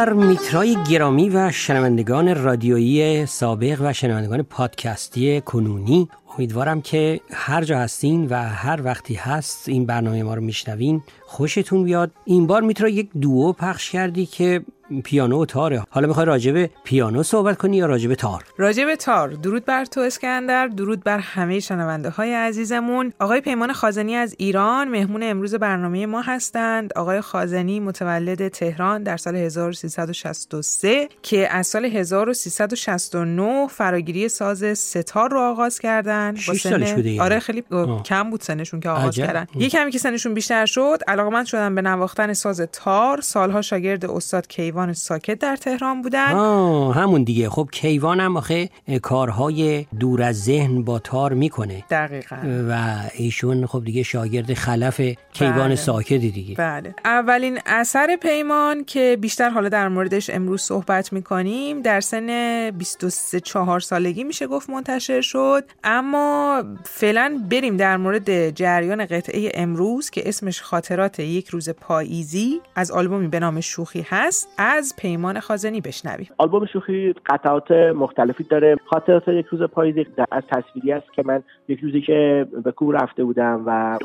بر میترای گرامی و شنوندگان رادیویی سابق و شنوندگان پادکستی کنونی امیدوارم که هر جا هستین و هر وقتی هست این برنامه ما رو میشنوین. خوشتون بیاد. این بار میترا یک دوو پخش کردی که پیانو و تاره. حالا می‌خوای راجب پیانو صحبت کنی یا راجب تار؟ راجب تار. درود بر تو اسکندر. درود بر همه شنونده های عزیزمون. آقای پیمان خازنی از ایران. مهمون امروز برنامه ما هستند. آقای خازنی متولد تهران در سال 1363 که از سال 1369 فراگیری ساز ستار رو آغاز کردن. با سالش بوده آره خیلی آه. کم بود سنشون که آغاز عجب. کردن. یه کمی که سنشون بیشتر شد علاقمند شدن به نواختن ساز تار. سالها شاگرد استاد کیوان ساکت در تهران بودن. آه همون دیگه. خب کیوان هم آخه کارهای دور از ذهن با تار می‌کنه. دقیقا. و ایشون خب دیگه شاگرد خلف کیوان بله. ساکتی دیگه. بله. اولین اثر پیمان که بیشتر حالا در موردش امروز صحبت می‌کنیم در سن 23 4 سالگی میشه گفت منتشر شد. اما فعلا بریم در مورد جریان قطعه امروز که اسمش خاطرات یک روز پاییزی از آلبومی به نام شوخی هست از پیمان خازنی بشنویم. آلبوم شوخی قطعات مختلفی داره. خاطرات یک روز پاییزی از تصویری است که من یک روزی که به کوه رفته بودم و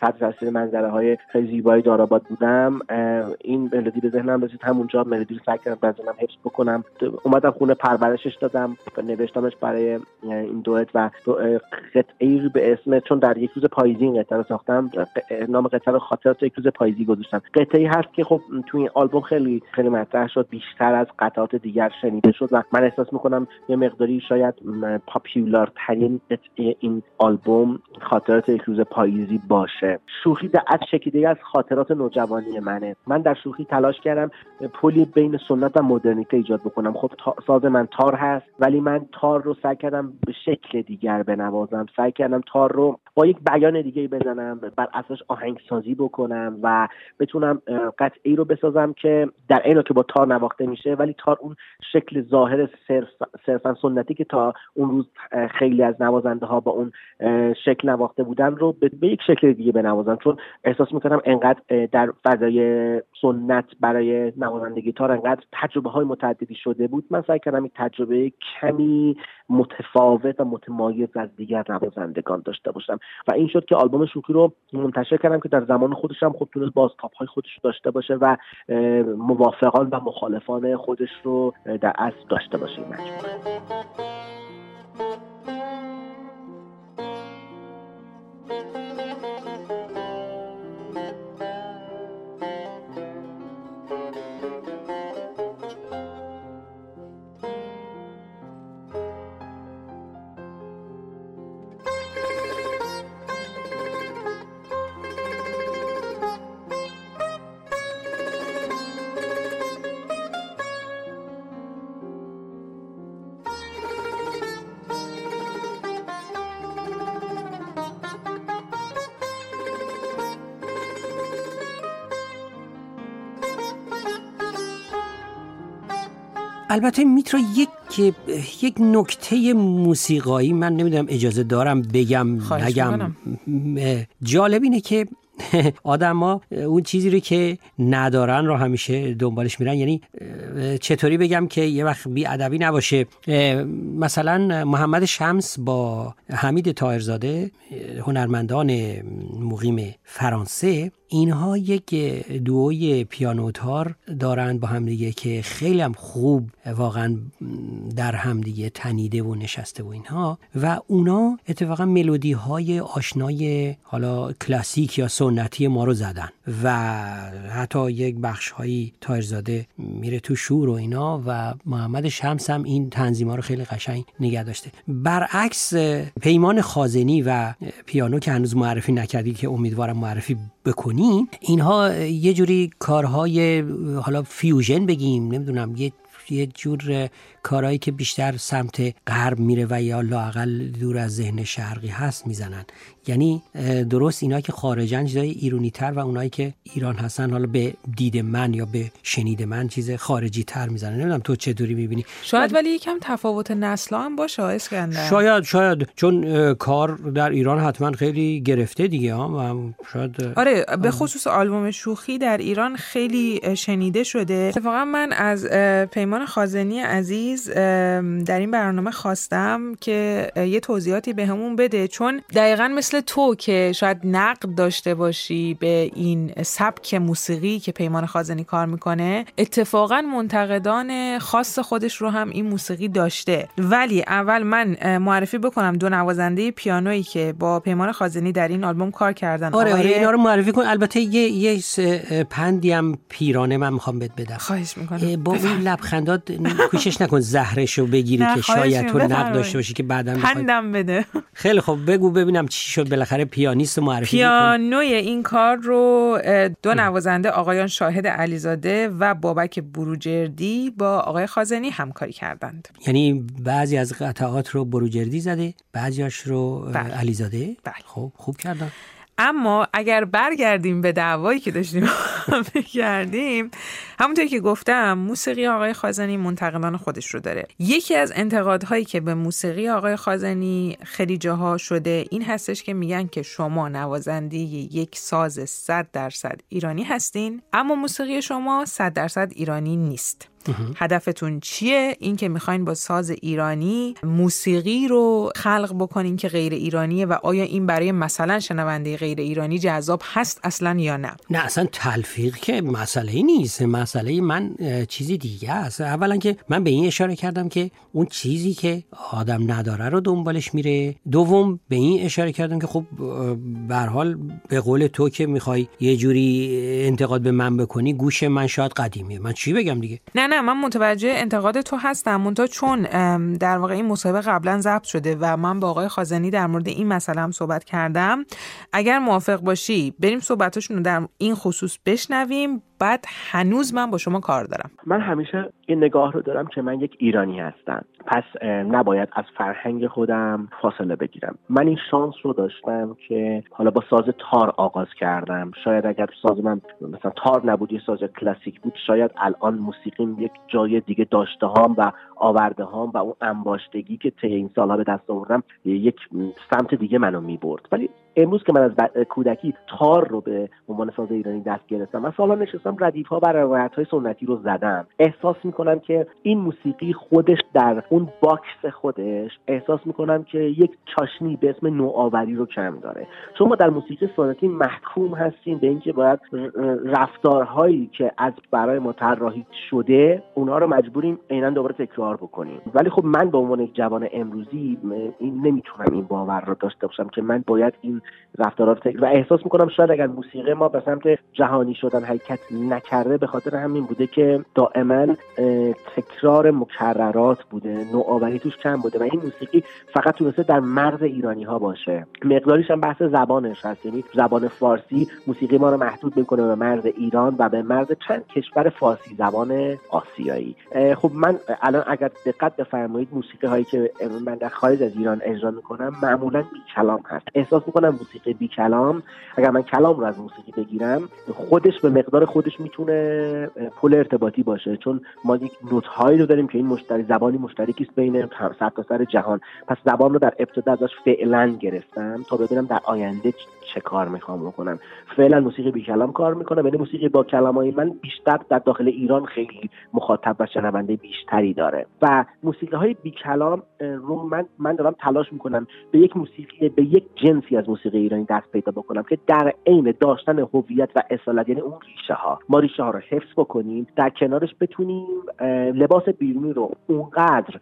تحت تاثیر منظره های خیلی زیبایی داراباد بودم این ملودی به ذهنم رسید. همونجا ملودی رو سعی کردم بزنم حفظ بکنم. اومدم خونه پرورشش دادم. نوشتمش برای این دوئت و قطعه به اسم چون در یک روز پاییزی این قطعه رو ساختم نام قطعه رو خاطرات یک روز پاییزی گذاشتم. قطعه هست که خب تو این آلبوم خیلی خیلی مطرح شد بیشتر از قطعات دیگر شنیده شد و من احساس می‌کنم یه مقداری شاید پاپیولار ترین این آلبوم خاطرات یک روز پاییزی باشه. شوخی از شکلی از خاطرات نوجوانی منه. من در شوخی تلاش کردم پلی بین سنت و مدرنیته ایجاد بکنم. خب ساز من تار هست ولی من تار رو سعی کردم به شکل دیگر بنوازم. سعی کردم تار رو با یک بیان دیگه بزنم بر اساس آهنگسازی بکنم. و بتونم قطعی رو بسازم که در عین که با تار نواخته میشه ولی تار اون شکل ظاهر صرفا سنتی که تا اون روز خیلی از نوازنده ها با اون شکل نواخته بودن رو به یک شکل دیگه بنوازن. چون احساس می‌کنم انقدر در فضای سنت برای نوازندگی تار انقدر تجربه های متعددی شده بود. من سعی کردم این تجربه کمی متفاوت و متمایز از دیگر نوازندگان داشته باشم. و این شد که آلبوم شوخی رو منتشر کردم که در زمان خودش هم خود تونست بازتاب های خودش رو داشته باشه و موافقان و مخالفان خودش رو در اصل داشته باشه مجموعه. البته میترا یک یک نکته موسیقایی من نمی‌دونم اجازه دارم بگم نگم. جالب اینه که آدما اون چیزی رو که ندارن رو همیشه دنبالش میرن. یعنی چطوری بگم که یه وقت بی ادبی نباشه. مثلا محمد شمس با حمید تاهرزاده هنرمندان مقیم فرانسه اینها یک دوی پیانوتار دارند با همدیگه که خیلی هم خوب واقعا در همدیگه تنیده و نشسته و اینها. و اونا اتفاقا ملودی های آشنای حالا کلاسیک یا سنتی ما رو زدن. و حتی یک بخش هایی تایرزاده میره تو شور و اینا و محمد شمس هم این تنظیما رو خیلی قشنگ نگه داشته. برعکس پیمان خازنی و پیانو که هنوز معرفی نکردی که امیدوارم معرفی بکنی اینها یه جوری کارهای حالا فیوژن بگیم نمی‌دونم یه یه جور کارهایی که بیشتر سمت غرب میره و یا لاقل دور از ذهن شرقی هست می‌زنن. یعنی درست اینا که خارجن چیزای ایرونی تر و اونایی که ایران هستن حالا به دید من یا به شنید من چیز خارجی تر می‌زنن. نمی‌دونم تو چطوری می‌بینی. شاید ولی یکم تفاوت نسل هم باشه اسکندر. شاید شاید. چون کار در ایران حتما خیلی گرفته دیگه ها شاید آره به خصوص آلبوم شوخی در ایران خیلی شنیده شده. اتفاقا من از پیمان خازنی عزیز در این برنامه خواستم که یه توضیحاتی به بده. چون دقیقا مثل تو که شاید نقد داشته باشی به این سبک موسیقی که پیمان خازنی کار می‌کنه اتفاقا منتقدان خاص خودش رو هم این موسیقی داشته. ولی اول من معرفی بکنم دو نوازنده پیانویی که با پیمان خازنی در این آلبوم کار کردن. آره آره اینا رو معرفی کن. البته یه یه پندی هم پیرانه من می‌خوام بهت بدم. خواهش می‌کنم. با اون لبخندات کوشش نکن. زهرشو بگیری که شاید تو نقد داشته باشی که بعدا پندم بده. خیلی خب بگو ببینم چی شد. بالاخره پیانیست معرفی پیانوی این کار رو دو نوازنده آقایان شاهد علیزاده و بابک بروجردی با آقای خازنی همکاری کردند. یعنی بعضی از قطعات رو بروجردی زده بعضیاش رو بله. علیزاده؟ بله. خب خوب کردن. اما اگر برگردیم به دعوایی که داشتیم کردیم همونطور که گفتم موسیقی آقای خازنی منتقدان خودش رو داره. یکی از انتقادهایی که به موسیقی آقای خازنی خیلی جاها شده این هستش که میگن که شما نوازنده یک ساز 100 درصد ایرانی هستین اما موسیقی شما 100 درصد ایرانی نیست. هدفتون چیه؟ این که می‌خواین با ساز ایرانی موسیقی رو خلق بکنین که غیر ایرانیه و آیا این برای مثلا شنونده غیر ایرانی جذاب هست اصلا یا نه؟ نه اصلا تلفیق که مسئله نیست. مسئله من چیزی دیگه است. اولا که من به این اشاره کردم که اون چیزی که آدم نداره رو دنبالش میره. دوم به این اشاره کردم که خب به حال به قول تو که می‌خوای یه جوری انتقاد به من بکنی گوش من شاید قدیمیه. من چی بگم دیگه؟ نه نه من متوجه انتقاد تو هستم. مونتا چون در واقع این مصاحبه قبلا ضبط شده و من با آقای خازنی در مورد این مسئله هم صحبت کردم. اگر موافق باشی بریم صحبتاشون رو در این خصوص بشنویم. بعد هنوز من با شما کار دارم. من همیشه این نگاه رو دارم که من یک ایرانی هستم. پس نباید از فرهنگ خودم فاصله بگیرم. من این شانس رو داشتم که حالا با ساز تار آغاز کردم. شاید اگر ساز من مثلا تار نبود یه ساز کلاسیک بود شاید الان موسیقیم یک جای دیگه داشته هام و آورده هام و اون انباشتگی که طی این سالها به دست آوردم یک سمت دیگه منو می‌برد. ولی امروز که من از کودکی تار رو به عنوان ساز ایرانی دست گرفتم من سالها نشستم ردیف ها و روایت های سنتی رو زدم. احساس می‌کنم که این موسیقی خودش در اون box خودش احساس می‌کنم که یک چاشنی به اسم نوآوری رو کم داره. چون ما در موسیقی سنتی محکوم هستیم به اینکه باید رفتارهایی که از برای ما طراحی شده اونها رو مجبوریم عینا دوباره تکرار بکنیم. ولی خب من به عنوان یک جوان امروزی این نمی‌تونم این باور رو داشته باشم که من باید این رفتارها رو و احساس می‌کنم شاید اگر موسیقی ما به سمت جهانی شدن حرکت نکرده به خاطر همین بوده که دائما تکرار مکررات بوده نوآوری توش کم بوده و این موسیقی فقط تونسته در مرز ایرانی ها باشه. مقداریش هم بحث زبانش هست. یعنی زبان فارسی موسیقی ما رو محدود می‌کنه به مرز ایران و به مرز چند کشور فارسی زبان آسیایی. خب من الان اگر دقت بفرمایید موسیقی هایی که من در خارج از ایران اجرا می‌کنم معمولا بی کلام هست. احساس می‌کنم موسیقی بی کلام اگر من کلام رو از موسیقی بگیرم خودش به مقدار خودش می‌تونه پل ارتباطی باشه. چون ما یک نوت هایی رو داریم که این مشتری زبانی مشترکی است بین سر جهان. پس زبان رو در ابتدا ازش فعلا گرفتم تا ببینم در آینده چه کار می‌خوام بکنم. فعلا موسیقی بی کلام کار می‌کنم. یعنی موسیقی با کلمای من بیشتر در داخل ایران خیلی مخاطب و شنونده بیشتری داره. و موسیقی های بی کلام رو من من دارم تلاش می‌کنم به یک موسیقی به یک جنسی از موسیقی ایرانی دست پیدا بکنم که در عین داشتن هویت و اصالت یعنی اون ریشه ها ما ریشه ها رو حفظ بکنیم در کنارش بتونیم لباس بیرونی رو اونقدر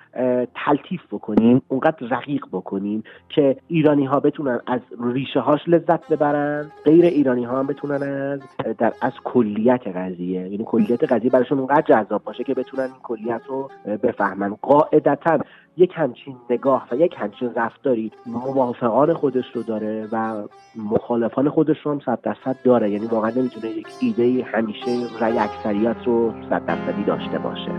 تلطیف بکنیم اونقدر رقیق بکنیم که ایرانی ها بتونن از ریشه هاش لذت ببرن. غیر ایرانی ها هم بتونن از در از کلیت قضیه. یعنی کلیت قضیه براشون اونقدر جذاب باشه که بتونن این کلیت رو بفهمن. قاعدتا یک همچین نگاه و یک همچین رفتاری موافقان خودش رو داره و مخالفان خودش رو هم صد درصد داره. یعنی واقعا نمی‌تونه یک ایده همیشه رأی اکثریت رو صد درصدی داشته باشه.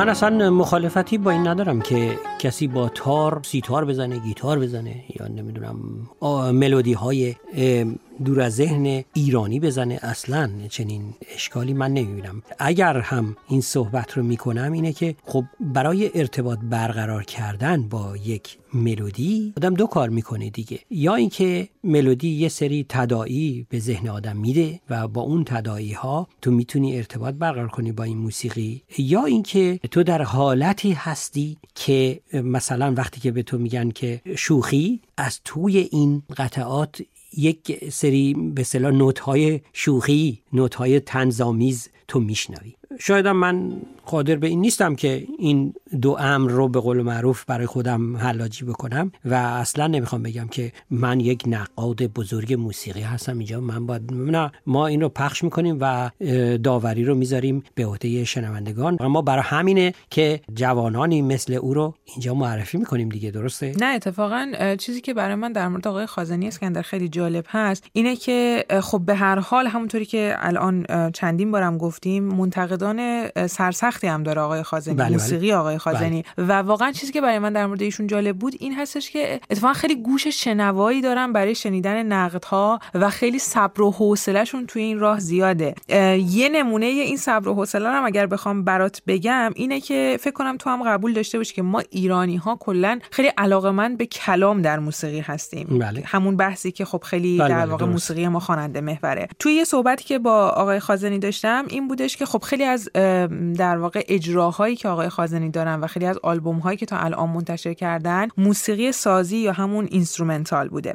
من اصلا مخالفتی با این ندارم که کسی با تار سیتار بزنه گیتار بزنه یا نمی‌دونم ملودی های دور از ذهن ایرانی بزنه. اصلا چنین اشکالی من نمی‌بینم. اگر هم این صحبت رو می‌کنم اینه که خب برای ارتباط برقرار کردن با یک ملودی آدم دو کار می‌کنه دیگه. یا اینکه ملودی یه سری تداعی به ذهن آدم میده و با اون تداعی ها تو می‌تونی ارتباط برقرار کنی با این موسیقی. یا اینکه تو در حالتی هستی که مثلا وقتی که به تو میگن که شوخی از توی این قطعات یک سری به صلاح نوت های شوخی نوت های تنظامیز تو میشنوی. شاید من قادر به این نیستم که این دو امر رو به قول معروف برای خودم حلاجی بکنم و اصلا نمی‌خوام بگم که من یک نقاد بزرگ موسیقی هستم اینجا. من باید نه ما این رو پخش می‌کنیم و داوری رو می‌ذاریم به عهده شنوندگان. و ما برای همینه که جوانانی مثل او رو اینجا معرفی می‌کنیم دیگه درسته؟ نه اتفاقا چیزی که برای من در مورد آقای خازنی اسکندر خیلی جالب هست اینه که خب به هر حال همونطوری که الان چندین بارم گفتیم منتقدان سرسختی هم داره آقای خازنی بله, بله. موسیقی آقای خازنی بله. و واقعا چیزی که برای من در مورد ایشون جالب بود این هستش که اتفاقا خیلی گوش شنوایی دارن برای شنیدن نقدها و خیلی صبر و حوصلهشون توی این راه زیاده یه نمونه این صبر و حوصله هم اگر بخوام برات بگم اینه که فکر کنم تو هم قبول داشته باشی که ما ایرانی ها کلا خیلی علاقمند به کلام در موسیقی هستیم بله. همون بحثی که خب خیلی بله در واقع موسیقی ما خواننده محوره توی یه صحبتی که با آقای خازنی داشتم این بودش که خب خیلی از در واقع اجراهایی که آقای خازنی دارن و خیلی از آلبوم هایی که تا الان منتشر کردن موسیقی سازی یا همون instrumental بوده.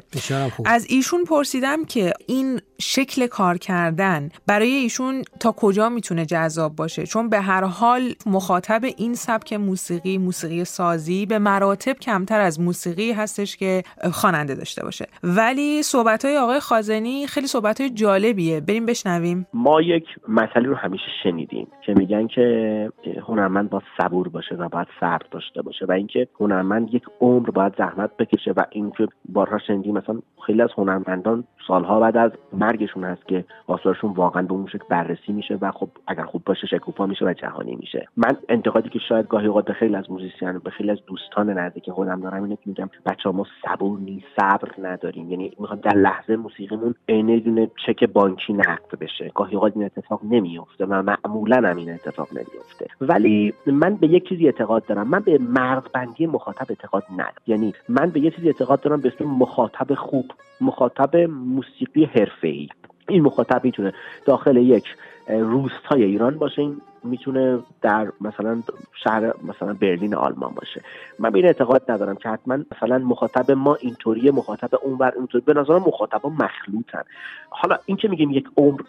از ایشون پرسیدم که این شکل کار کردن برای ایشون تا کجا می‌تونه جذاب باشه؟ چون به هر حال مخاطب این سبک موسیقی موسیقی سازی به مراتب کمتر از موسیقی هستش که خواننده داشته باشه. ولی صحبت های آقای خازنی خیلی صحبت های جالبیه. بریم بشنویم. ما یک مسئله رو همیشه شنیدیم که میگن که هنرمند با صبور باشه و باید صبر داشته باشه و اینکه هنرمند یک عمر باید زحمت بکشه و اینکه بارها شنیدیم مثلا خیلی از هنرمندان سالها بعد از مرگشون هست که آثارشون واقعا به اون شکل بررسی میشه و خب اگر خوب باشه شکوفا میشه و جهانی میشه. من انتقادی که شاید گاهی اوقات خیلی از موزیسین به خیلی از دوستان نزدیک خودم دارم اینه که میگم بچه ما صبور نیست صبر نداریم. یعنی می‌خوام در لحظه موسیقیمون عین دونه چک بانکی نقد بشه. گاهی اوقات این اتفاق نمیفته و معمولا هم این اتفاق نمیفته ولی من به یک چیزی اعتقاد دارم. من به مرزبندی مخاطب اعتقاد ندارم. یعنی من به یک چیزی اعتقاد دارم به اسم مخاطب خوب مخاطب موسیقی حرفه‌ای. این مخاطب می‌تونه داخل یک روستای ایران باشه. این می‌تونه در مثلا شهر مثلا برلین آلمان باشه. من به این اعتقاد ندارم که حتما مثلا مخاطب ما اینطوریه مخاطب اونور اینطوری به نظر مخاطبا مخلوطن. حالا این که میگیم یک عمر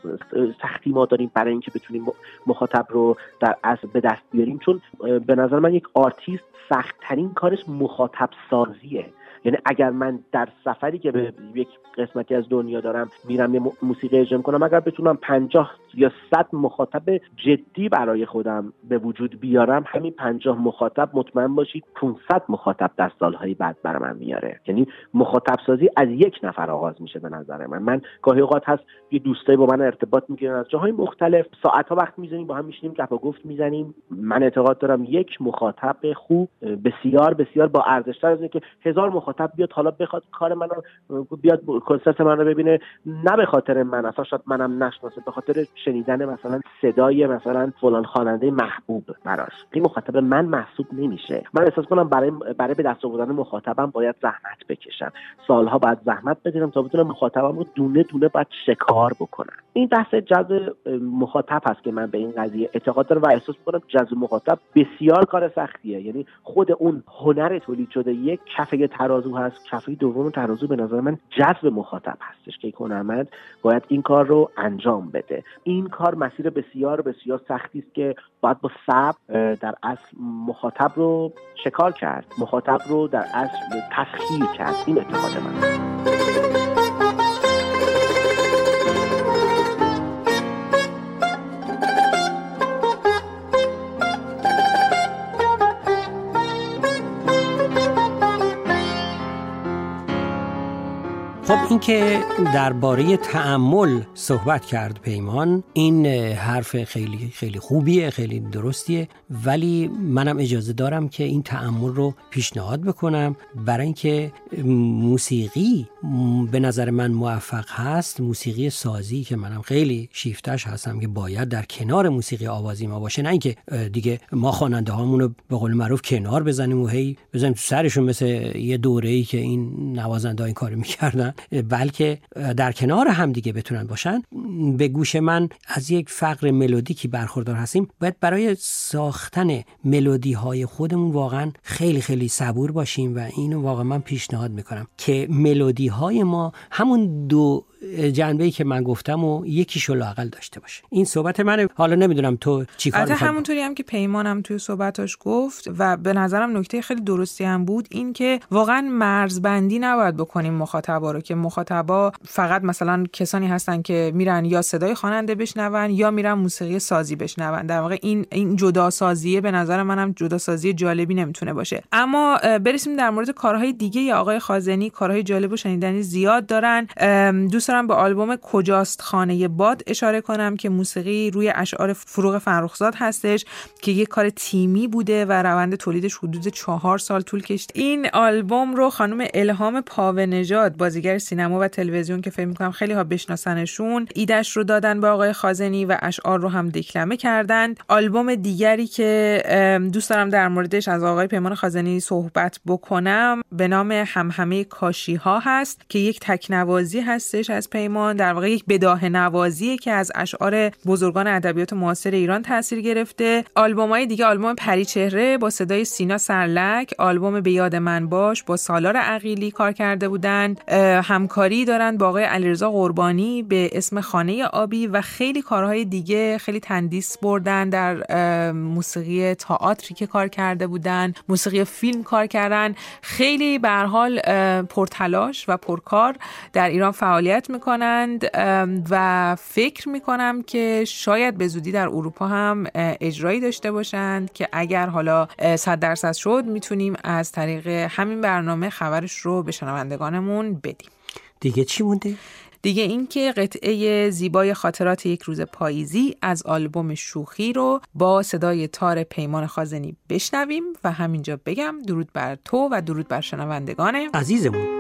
سختی ما داریم برای اینکه بتونیم مخاطب رو در اصل به دست بیاریم چون به نظر من یک آرتیست سختترین کارش مخاطب سازیه. یعنی اگر من در سفری که به یک قسمتی از دنیا دارم میرم یه موسیقی اجرا کنم اگر بتونم پنجاه یا صد مخاطب جدی برای خودم به وجود بیارم همین پنجاه مخاطب مطمئن باشید 500 مخاطب در سالهای بعد برای من میاره. یعنی مخاطب سازی از یک نفر آغاز میشه به نظر من. من گاهی اوقات هست یه دوستایی با من ارتباط می‌گیرن از جاهای مختلف. ساعت ها وقت می‌زنیم با هم میشینیم گپ و گفت می‌زنیم. من اعتقاد دارم یک مخاطب خوب بسیار بسیار با ارزشتر از اینکه هزار مخاطب بیاد حالا بخواد کار من بیاد کنسرت من رو ببینه نه به خاطر من اصلا شاید منم نشناسه به خاطر شنیدن مثلا صدای مثلا فلان خواننده محبوب براش. این مخاطب من محسوب نمیشه. من احساس کنم برای برای به دست آوردن مخاطبم باید زحمت بکشم. سالها باید زحمت بکشم تا بتونم مخاطبم رو دونه دونه باید شکار بکنم. این بحث جذب مخاطب هست که من به این قضیه اعتقاد دارم و احساس کنم جذب مخاطب بسیار کار سختیه. یعنی خود اون هنر تولید شده یک کفه هست. کفه دوم ترازو به نظر من جذب مخاطب هستش. که هنرمند باید این کار رو انجام بده. این کار مسیر بسیار بسیار سختی است که باید با صبر در اصل مخاطب رو شکار کرد. مخاطب رو در اصل تسخیر کرد. این اعتقاد من. خب اینکه درباره تعمل صحبت کرد پیمان این حرف خیلی خیلی خوبیه خیلی درستیه ولی منم اجازه دارم که این تعمل رو پیشنهاد بکنم. برای اینکه موسیقی به نظر من موفق هست موسیقی سازی که منم خیلی شیفتش هستم که باید در کنار موسیقی آوازی ما باشه نه اینکه دیگه ما خواننده هامون رو به قول معروف کنار بزنیم و هی بزنیم تو سرشون مثل یه دوره ای که این نوازنده این کارو می‌کردن. بلکه در کنار هم دیگه بتونن باشن. به گوش من از یک فقر ملودیکی برخوردار هستیم. باید برای ساختن ملودی های خودمون واقعا خیلی خیلی صبور باشیم و اینو واقعا من پیشنهاد می‌کنم که ملودی های ما همون دو جنبه ای که من گفتم و یکیشو لاقل داشته باشه. این صحبت منه. حالا نمی‌دونم تو چی کار همونطوری هم که پیمانم توی صحبتاش گفت و به نظرم نکته خیلی درستی هم بود این که واقعا مرزبندی نباید بکنیم مخاطبا رو که مخاطبا فقط مثلا کسانی هستن که میرن یا صدای خواننده بشنون یا میرن موسیقی سازی بشنون. در واقع این این جدا سازیه به نظر منم جدا سازی جالبی نمی‌تونه باشه. اما برسیم در مورد کارهای دیگه یا آقای خازنی کارهای جالب و شنیدنی زیاد دارن. دوست دارم به آلبوم کجاست خانه باد اشاره کنم که موسیقی روی اشعار فروغ فرخزاد هستش که یک کار تیمی بوده و روند تولیدش حدود چهار سال طول کشید. این آلبوم رو خانم الهام پاوه نژاد بازیگر سینما و تلویزیون که فکر می‌کنم خیلی ها بشناسنشون ایدش رو دادن به آقای خازنی و اشعار رو هم دکلمه کردند آلبوم دیگری که دوست دارم در موردش از آقای پیمان خازنی صحبت بکنم به نام همهمه کاشی ها هست که یک تکنوازی هستش. از پیمان در واقع یک بداه نوازیه که از اشعار بزرگان ادبیات معاصر ایران تاثیر گرفته. های دیگه آلبوم پری چهره با صدای سینا سرلک آلبوم به یاد من باش با سالار عقیلی کار کرده بودند همکاری دارند با آقای علیرضا قربانی به اسم خانه آبی و خیلی کارهای دیگه خیلی تندیس بردن در موسیقی تئاتری که کار کرده بودن موسیقی فیلم کار کردن. خیلی به حال پرتلاش و پرکار در ایران فعالیت می‌کنند و فکر می‌کنم که شاید به زودی در اروپا هم اجرایی داشته باشند که اگر حالا صد درصد شد می‌تونیم از طریق همین برنامه خبرش رو به شنوندگانمون بدیم. دیگه چی مونده؟ دیگه اینکه قطعه زیبای خاطرات یک روز پاییزی از آلبوم شوخی رو با صدای تار پیمان خازنی بشنویم و همینجا بگم درود بر تو و درود بر شنوندگان. عزیزمون.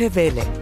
دویچه وله